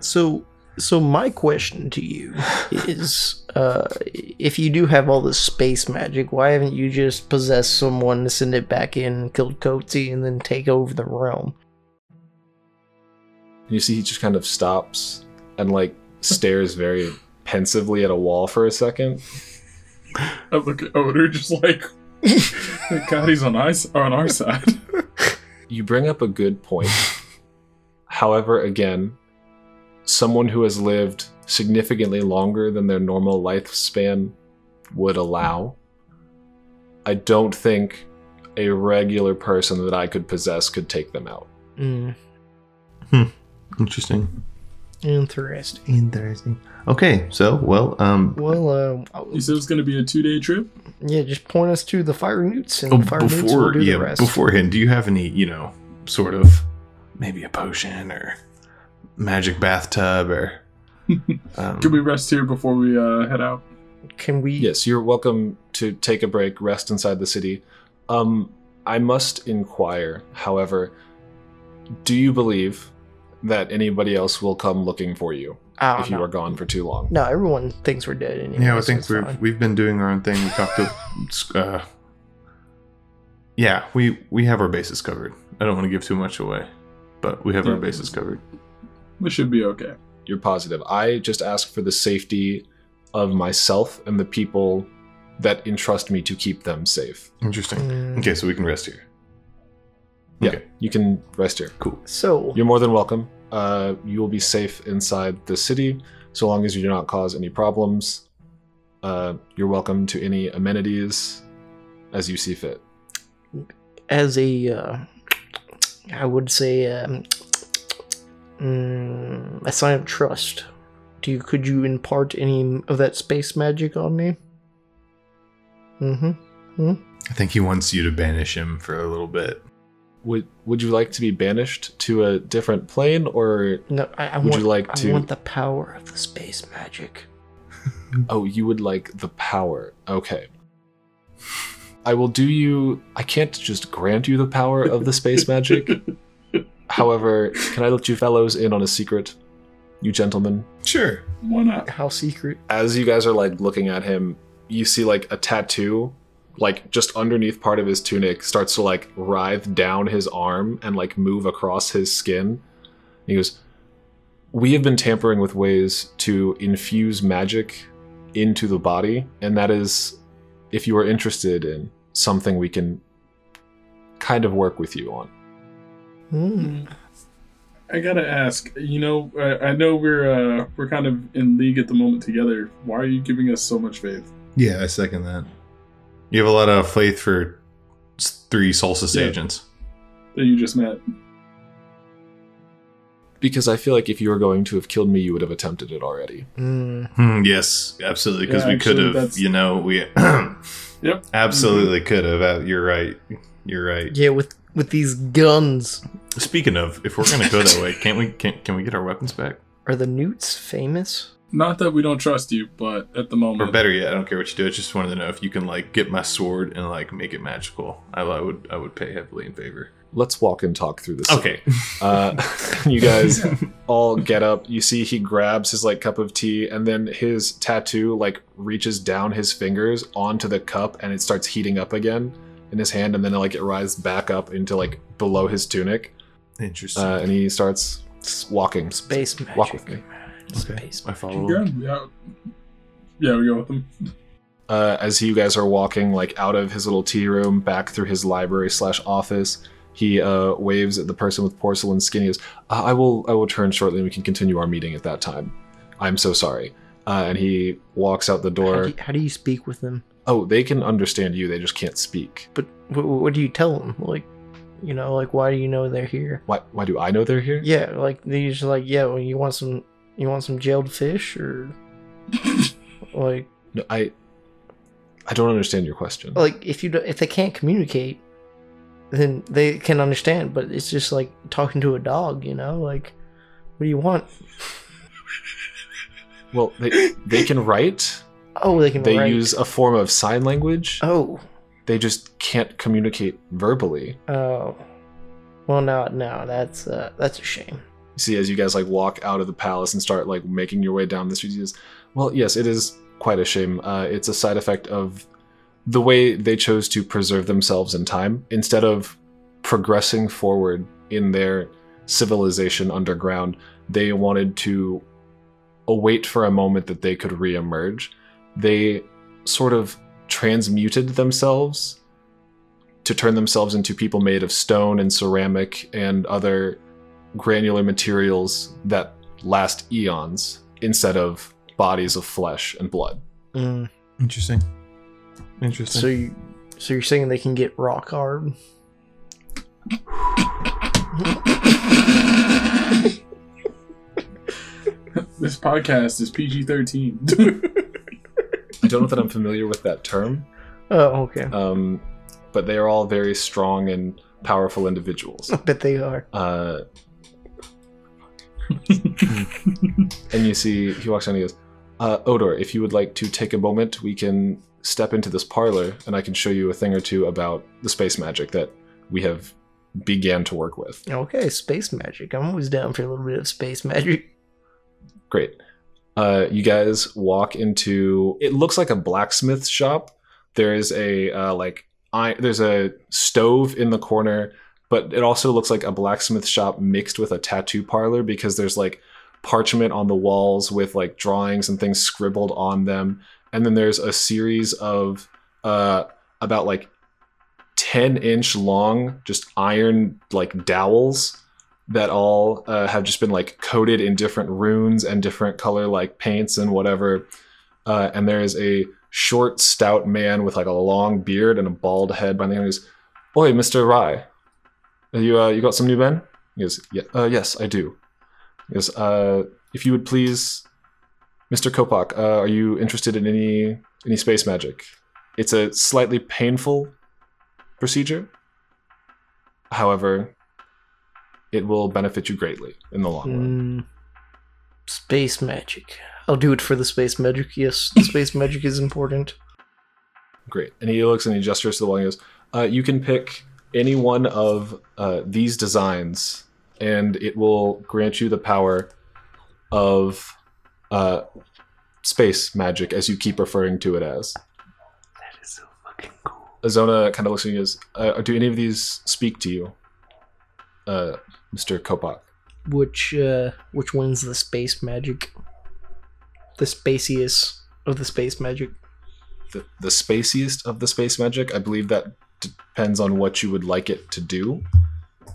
so so my question to you is uh, if you do have all this space magic, why haven't you just possessed someone to send it back in, killed Coetzee, and then take over the realm? You see, he just kind of stops and like stares very pensively at a wall for a second. I look at Odor just like, thank God he's on, ice, on our side. You bring up a good point. However, again, someone who has lived significantly longer than their normal lifespan would allow, I don't think a regular person that I could possess could take them out. Mm, Interesting. interesting. Interesting. Okay, so well, um, Well, uh, You said it was going to be a two day trip? yeah, just point us to the fire newts, and oh, the fire newts will do yeah, the rest. beforehand, do you have any, you know, sort of maybe a potion or magic bathtub or? Um, Can we rest here before we uh, head out? Can we? Yes, you're welcome to take a break, rest inside the city. Um, I must inquire, however, do you believe that anybody else will come looking for you Oh, if you are gone for too long? No, everyone thinks we're dead anyway. yeah, I think it's we've fine. we've been doing our own thing. We talked to, uh, yeah, we we have our bases covered. I don't want to give too much away, but we have our bases covered. We should be okay. You're positive. I just ask for the safety of myself and the people that entrust me to keep them safe. Interesting. Mm, Okay, so we can rest here. Yeah, Okay. you can rest here. Cool. So, You're more than welcome. Uh, you will be safe inside the city so long as you do not cause any problems. Uh, you're welcome to any amenities as you see fit. as a, uh, I would say, um, mm, a sign of trust, do you could you impart any of that space magic on me? Mm-hmm. I think he wants you to banish him for a little bit. Would Would you like to be banished to a different plane, or No, I, I Would want. you like to? I to- want the power of the space magic. oh, you would like the power? Okay. I will do you. I can't just grant you the power of the space magic. However, can I let you fellows in on a secret? You gentlemen. Sure. Why not? How secret? as you guys are like looking at him, you see like a tattoo, like just underneath part of his tunic, starts to like writhe down his arm and like move across his skin. He goes, We have been tampering with ways to infuse magic into the body, and that is, if you are interested in something we can kind of work with you on. Mm. I gotta ask. You know, I, I know we're uh, we're kind of in league at the moment together. Why are you giving us so much faith? Yeah, I second that. You have a lot of faith for three Solstice Yeah. agents. that you just met? Because I feel like if you were going to have killed me, you would have attempted it already. Mm. Hmm, yes, absolutely. Because Yeah, we could have, you know, we Yep. absolutely could have. Uh, You're right. You're right. Yeah, with with these guns. Speaking of, if we're gonna go that way, can't we? Can, can we get our weapons back? Are the newts famous? Not that we don't trust you, but at the moment, Or better yet, I don't care what you do. I just wanted to know if you can like get my sword and like make it magical. I, I would I would pay heavily in favor. Let's walk and talk through this. Okay. Uh, you guys all get up. You see he grabs his like cup of tea, and then his tattoo like reaches down his fingers onto the cup, and it starts heating up again in his hand, and then like it rises back up into like below his tunic, Interesting. uh, and he starts walking. Space magic. Walk with me. Space. I follow. Yeah, yeah, yeah, we go with them. uh, as you guys are walking like out of his little tea room back through his library slash office he uh, waves at the person with porcelain skin he goes uh, i will i will turn shortly and we can continue our meeting at that time i'm so sorry uh, and he walks out the How door do, you, how do you speak with them? Oh they can understand you they just can't speak But what, what do you tell them? Like, you know, like why do you know they're here? why, why do i know they're here Yeah, like they just like, yeah, well, you want some, you want some jailed fish or like, no, i i don't understand your question like if you do, if they can't communicate, then they can understand. But it's just like talking to a dog, you know, like, what do you want? well they they can write Oh, they can they write. use a form of sign language Oh, they just can't communicate verbally oh. Well, no, no, that's uh, that's a shame. You see as you guys like walk out of the palace and start like making your way down the streets. says, Well, yes, it is quite a shame. Uh, it's a side effect of the way they chose to preserve themselves in time instead of progressing forward in their civilization underground. They wanted to await for a moment that they could reemerge. They sort of transmuted themselves to turn themselves into people made of stone and ceramic and other granular materials that last eons instead of bodies of flesh and blood. Mm. Interesting. Interesting. So you, so you're saying they can get rock hard? This podcast is PG thirteen. I don't know that I'm familiar with that term, Oh, okay. um, but they are all very strong and powerful individuals. I bet they are. Uh, and you see, he walks down and he goes, uh, Odor, if you would like to take a moment, we can step into this parlor and I can show you a thing or two about the space magic that we have began to work with. Okay, space magic. I'm always down for a little bit of space magic. Great. Uh, you guys walk into it looks like a blacksmith shop. There is a uh, like I, there's a stove in the corner, but it also looks like a blacksmith shop mixed with a tattoo parlor because there's like parchment on the walls with like drawings and things scribbled on them, and then there's a series of uh, about like 10 inch long just iron like dowels that all uh, have just been like coated in different runes and different color like paints and whatever. Uh, and there is a short, stout man with like a long beard and a bald head by the name. Goes, "Oi, Mister Rai, you uh, you got some new men?" He goes, "Yeah, uh, yes, I do." He goes, uh, "If you would please, Mister Kopak, uh, are you interested in any any space magic? It's a slightly painful procedure. However, it will benefit you greatly in the long run. Mm, space magic. I'll do it for the space magic. Yes, the space magic is important. Great. And he looks and he gestures to the wall and goes, uh, You can pick any one of uh, these designs, and it will grant you the power of uh, space magic, as you keep referring to it as. That is so fucking cool. Azona kind of looks at you and goes, uh, Do any of these speak to you, uh, Mr. Kopak? Which uh, which one's the space magic? The spaciest of the space magic. the, the spaciest of the space magic. I believe that depends on what you would like it to do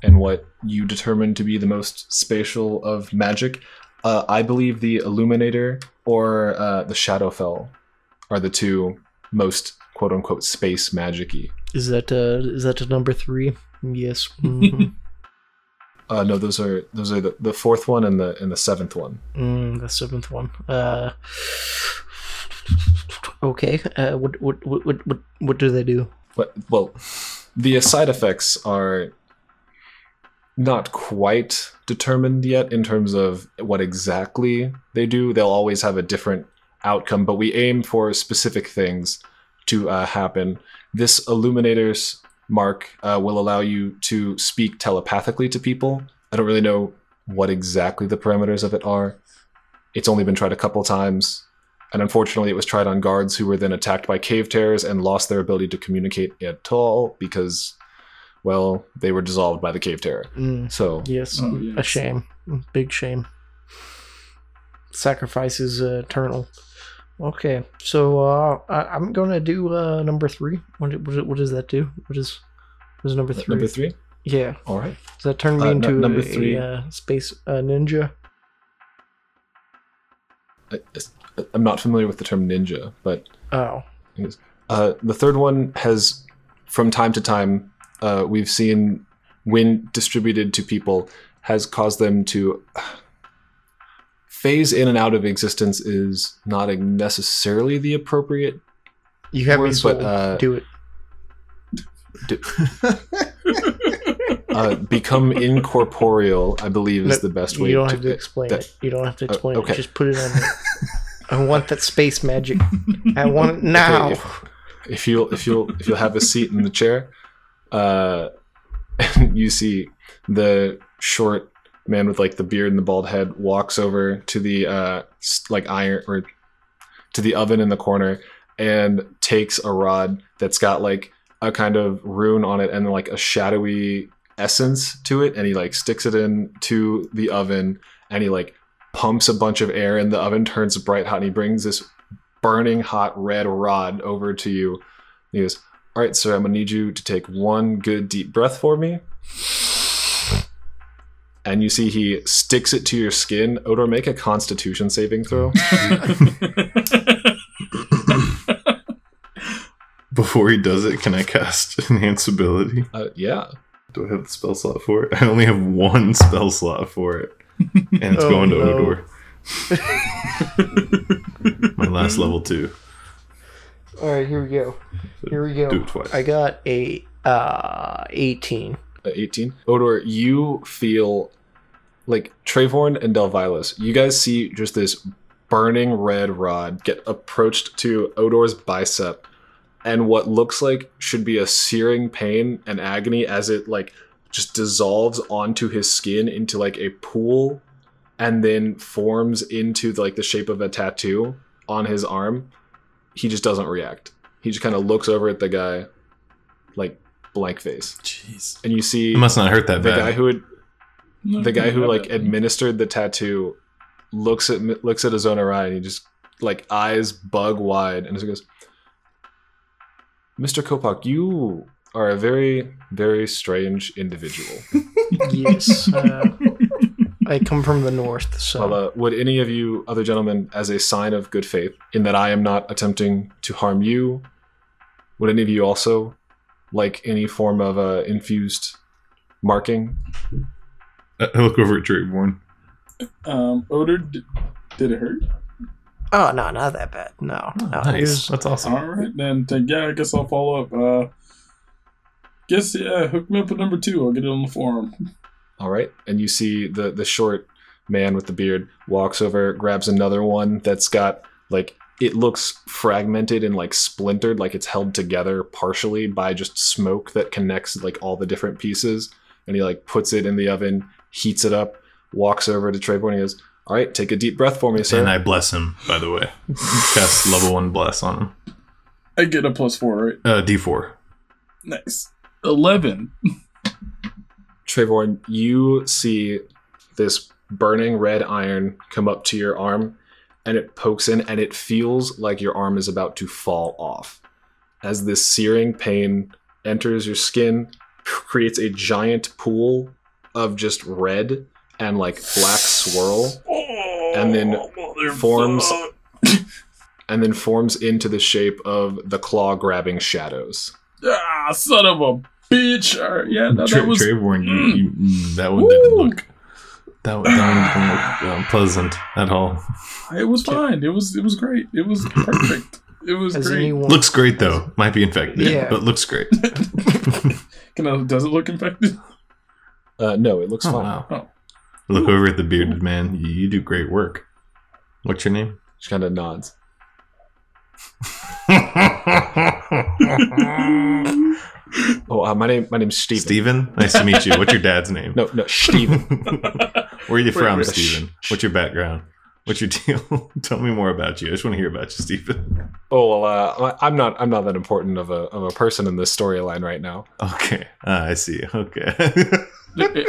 and what you determine to be the most spatial of magic. Uh, I believe the Illuminator or uh, the Shadowfell are the two most quote unquote space magicy. Is that uh is that a number three? Yes. mhm. Uh, no, those are those are the, the fourth one and the and the seventh one. mm, the seventh one. Uh. Okay. Uh. What what what what what, what do they do? But, well, the side effects are not quite determined yet in terms of what exactly they do. They'll always have a different outcome, but we aim for specific things to uh, happen. This Illuminator's mark uh, will allow you to speak telepathically to people. I don't really know what exactly the parameters of it are. It's only been tried a couple times, and unfortunately, it was tried on guards who were then attacked by cave terrors and lost their ability to communicate at all because, well, they were dissolved by the cave terror. Mm, So, yes, Oh, yes. a shame, big shame. Sacrifice is uh, eternal. Okay, so uh, I, I'm gonna do uh, number three. What, what, what does that do? What is what is number three? number three. Yeah, All right. does that turn me Uh, into nu- number a, three. a, uh, space uh, ninja? I, I'm not familiar with the term ninja, but Oh, Uh, the third one has, from time to time, uh, we've seen when distributed to people, has caused them to phase in and out of existence. Is not necessarily the appropriate. you have me Word, sold. but, uh, do it. Uh, become incorporeal, I believe, is the best way. You don't have to to explain that- it. You don't have to Uh, explain okay. it. Just put it on. there. I want that space magic. I want it now. Okay, if, if you'll if you'll if you'll have a seat in the chair, uh, you see the short man with like the beard and the bald head walks over to the uh like iron or to the oven in the corner and takes a rod that's got like a kind of rune on it and like a shadowy essence to it and he like sticks it in to the oven and he like pumps a bunch of air and the oven turns bright hot and he brings this burning hot red rod over to you. He goes, All right, sir, I'm gonna need you to take one good deep breath for me. And you see he sticks it to your skin. Odor, make a constitution saving throw. Before he does it, can I cast enhance ability? Uh, yeah. Do I have the spell slot for it? I only have one spell slot for it, and it's Oh, going to no. Odor. My last level two. All right, here we go. Here we go. Do it twice. I got a uh, 18. Uh, 18. Odor, you feel like Trayvorn and Delvilas, you guys see just this burning red rod get approached to Odor's bicep and what looks like should be a searing pain and agony as it like just dissolves onto his skin into like a pool and then forms into like the shape of a tattoo on his arm. He just doesn't react. He just kind of looks over at the guy like blank face Jeez. and you see It must not hurt that the bad. guy who had, the guy who like administered the tattoo looks at looks at his own eye and he just like eyes bug wide and just goes mr kopak you are a very very strange individual Yes. Uh, I come from the north, so. well uh, would any of you other gentlemen as a sign of good faith in that i am not attempting to harm you would any of you also like any form of uh, infused marking I I look over at Trayvorn. Um, odor. Did, did it hurt? oh, no, not that bad. No. no nice. was- That's awesome. All right, then. Yeah, I guess I'll follow up. Uh, guess yeah. Hook me up with number two. I'll get it on the forum. All right, and you see the the short man with the beard walks over, grabs another one that's got like it looks fragmented and like splintered, like it's held together partially by just smoke that connects like all the different pieces, and he like puts it in the oven, heats it up, walks over to Trayvorn, and he goes, "All right, take a deep breath for me, sir." And I bless him, by the way. Cast level one bless on him. I get a plus four, right? Uh, D4. Nice. Eleven. Trayvorn, you see this burning red iron come up to your arm and it pokes in and it feels like your arm is about to fall off. As this searing pain enters your skin, creates a giant pool of just red and like black swirl And then forms and then forms into the shape of the claw grabbing shadows. Ah, son of a bitch! All right, yeah, that, Tra- that was. Trayvorn, you, Mm. you, mm, that one Woo. didn't look. That, that one didn't look um, pleasant at all. It was fine. It was. It was great. It was perfect. It was Has great. anyone. Looks great though. Might be infected, Yeah. but looks great. Can I, does it look infected? Uh, no, it looks Oh, fine. wow. Oh. Look over at the bearded man. You, you do great work. What's your name? She kind of nods. Oh, uh, my name my name's Steven. Steven? Nice to meet you. What's your dad's name? No, no, Steven. Where are you from, wait. Steven? What's your background? What's your deal? Tell me more about you. I just want to hear about you, Steven. oh well, uh, I'm not I'm not that important of a of a person in this storyline right now. Okay. Ah, I see. Okay.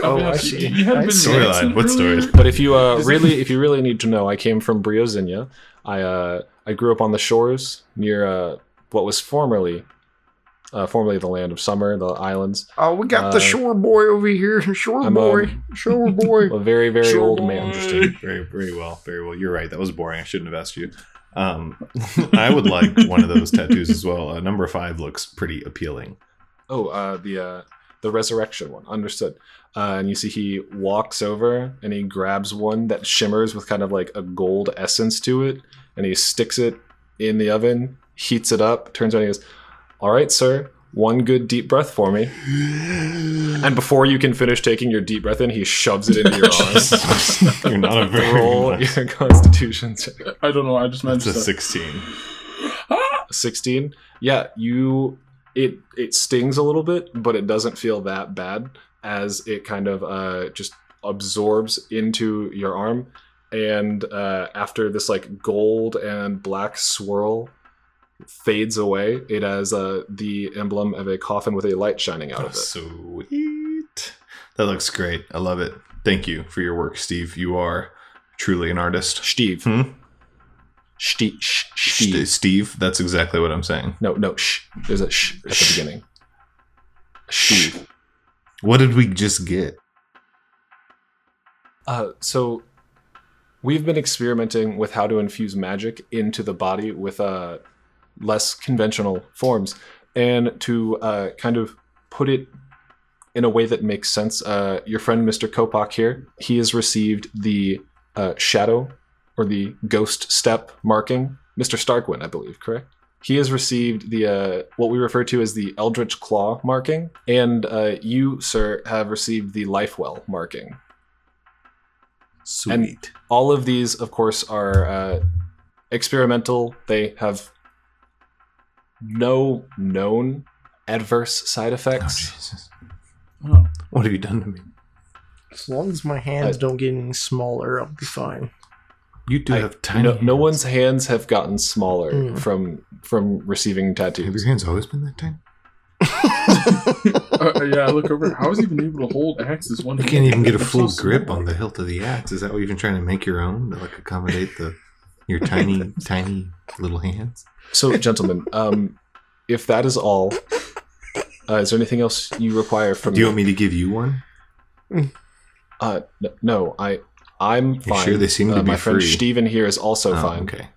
Oh, I see. You had a I bit of see. Storyline. What earlier. story? But if you uh, really if you really need to know, I came from Briozinia. I uh, I grew up on the shores near uh, what was formerly uh, formerly the land of summer, the islands. Oh, we got Uh, the shore boy over here. Shore I'm, boy. um, shore boy. A very very Sure, old boy. man. Interesting. Very, very well. Very well. You're right. That was boring. I shouldn't have asked you. Um, I would like one of those tattoos as well. Uh, number five looks pretty appealing. Oh, uh, the uh, the resurrection one. Understood. Uh, and you see he walks over and he grabs one that shimmers with kind of like a gold essence to it, and he sticks it in the oven, heats it up, turns around and he goes, "All right, sir, one good deep breath for me." And before you can finish taking your deep breath in, he shoves it into your arm. You're not a very Roll nice- your Constitution check. I don't know. I just meant That's a 16. 16 yeah you it it stings a little bit but it doesn't feel that bad as it kind of uh just absorbs into your arm and uh after this like gold and black swirl fades away it has uh the emblem of a coffin with a light shining out Oh, of it sweet. That looks great. I love it. Thank you for your work, Steve. You are truly an artist. steve Hmm? Steve. Steve. Steve, that's exactly what I'm saying. No, no, shh. There's a shh at the Shh. beginning. Steve. What did we just get? Uh, so we've been experimenting with how to infuse magic into the body with uh, less conventional forms, and to uh, kind of put it in a way that makes sense. Uh, your friend Mr. Kopak here, he has received the uh, shadow or the ghost step marking. Mr. Starkwind, I believe, correct? He has received the uh, what we refer to as the Eldritch Claw marking, and uh, you, sir, have received the Lifewell marking. Sweet. all of these of course are uh, experimental they have no known adverse side oh, effects Jesus. Oh. What have you done to me? As long as my hands Uh, don't get any smaller, I'll be fine. You do I- have tiny no, no one's hands have gotten smaller Mm. from from receiving tattoos. Have tattoos your hands always been that tiny? Uh, yeah, I look over. How is he even able to hold axes? One You hand? can't even get a full so grip small. on the hilt of the axe. Is that what you've been trying to make your own to like accommodate the your tiny, tiny little hands? so gentlemen um if that is all uh, is there anything else you require from Do you me want me to give you one? uh n- no i i'm fine sure? They seem to uh, be my friend free. steven here is also Oh, fine Okay.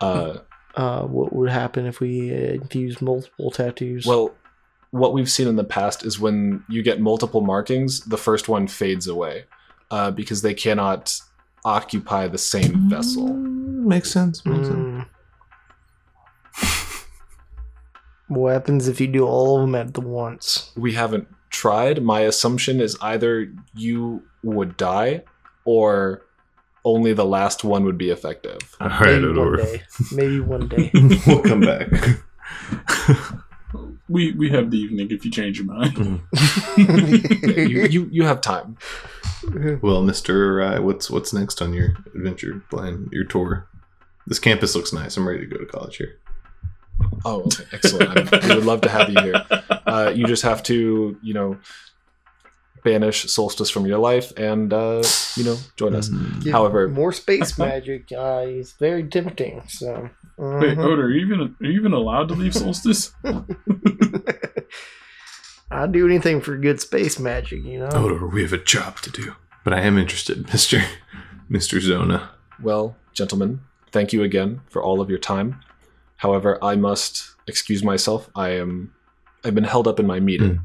uh Uh, what would happen if we uh, infuse multiple tattoos? Well, what we've seen in the past is when you get multiple markings, the first one fades away uh, because they cannot occupy the same vessel. Mm, Makes sense. Makes sense. Mm. what happens if you do all of them at the once? We haven't tried. My assumption is either you would die or only the last one would be effective. All right, Maybe one day. Maybe one day. we'll come back. We we have the evening if you change your mind. you, you, you have time. well, Mister, uh, what's what's next on your adventure plan? Your tour. This campus looks nice. I'm ready to go to college here. Oh, okay, excellent. I we would love to have you here. Uh, you just have to, you know, banish Solstice from your life and, uh, you know, join us. Mm. Give However- more space magic uh, is very tempting. So, Wait, mhm. Odor, are you even are you even allowed to leave Solstice? I'd do anything for good space magic, you know. Odor, we have a job to do. But I am interested, Mister Mister Zona. Well, gentlemen, thank you again for all of your time. However, I must excuse myself. I am I've been held up in my meeting,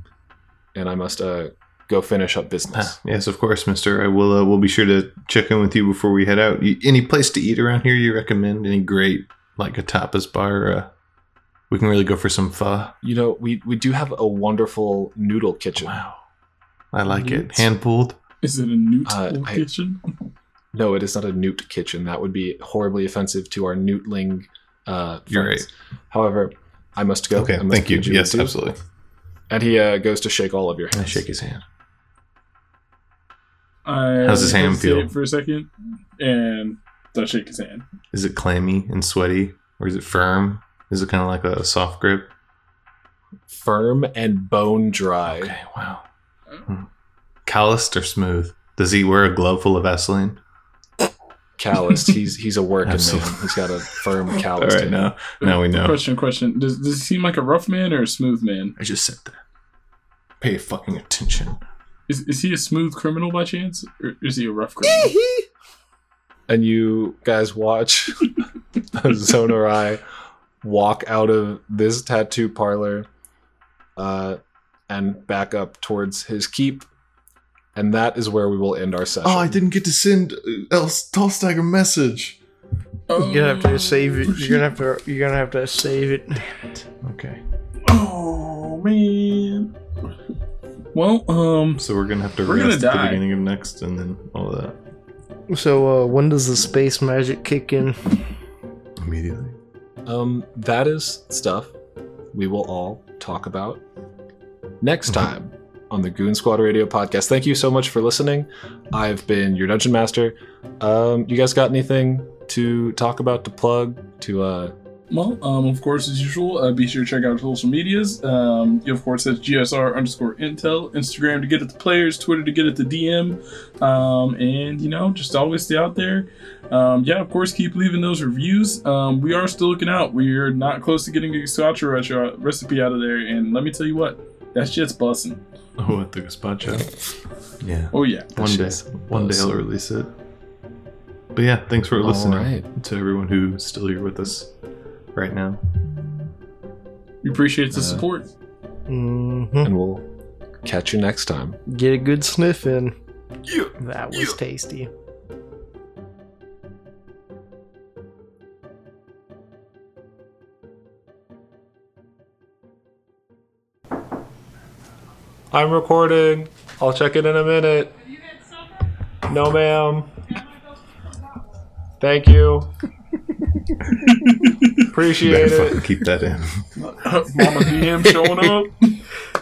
and I must uh, go finish up business. Ah, yes, of course, Mister. I will. Uh, we'll be sure to check in with you before we head out. You, any place to eat around here you recommend? Any great like a tapas bar? Uh, we can really go for some pho. You know, we we do have a wonderful noodle kitchen. Wow. I like it. Hand pulled. Is it a newt Uh, I- kitchen? No, it is not a newt kitchen. That would be horribly offensive to our newtling. Uh, You're friends. However, I must go. Okay, must thank you. Yes, adieu. absolutely. And he uh, goes to shake all of your I hands. shake his hand. I How's his hand feel? for a second, and I shake his hand. Is it clammy and sweaty, or is it firm? Is it kind of like a soft grip? Firm and bone dry. Okay, wow. Hmm. Calloused or smooth? Does he wear a glove full of Vaseline? Calloused. he's he's a working man. He's got a firm All callous. right, now, now we know. Question, question. Does, does he seem like a rough man or a smooth man? I just said that. Pay fucking attention. Is, is he a smooth criminal by chance, or is he a rough criminal? and you guys watch Zona Rai walk out of this tattoo parlor uh, and back up towards his keep. And that is where we will end our session. Oh, I didn't get to send El Tallstag a message. You're gonna have to save it. You're gonna have to. You're gonna have to save it. Okay. Oh man. Well, um, So we're gonna have to We're gonna rest at the beginning of next, and then all of that So uh, when does the space magic kick in? immediately. Um, that is stuff we will all talk about next Mhm. time on the Goon Squad Radio podcast. Thank you so much for listening. I've been your dungeon master. Um, you guys got anything to talk about to plug to uh well, um, of course, as usual, uh, be sure to check out our social medias. Um, you, of course, that's GSR underscore Intel, Instagram to get at the players, Twitter to get at the DM, um, and you know, just always stay out there. Um, yeah, of course, keep leaving those reviews. Um, we are still looking out. We are not close to getting the Scotch retro recipe out of there, and let me tell you what, that shit's bussin'. Oh, at the gazpacho. Yeah. Oh yeah. One day. shit's One day I'll release it. But yeah, thanks for listening right. to everyone who's still here with us right now. We appreciate the Uh, support. hmm and we'll catch you next time. Get a good sniff in. Yeah. That was Yeah. tasty. I'm recording. I'll check it in a minute. No, ma'am. Thank you. Appreciate Better it. fucking keep that in. Mama DM showing up.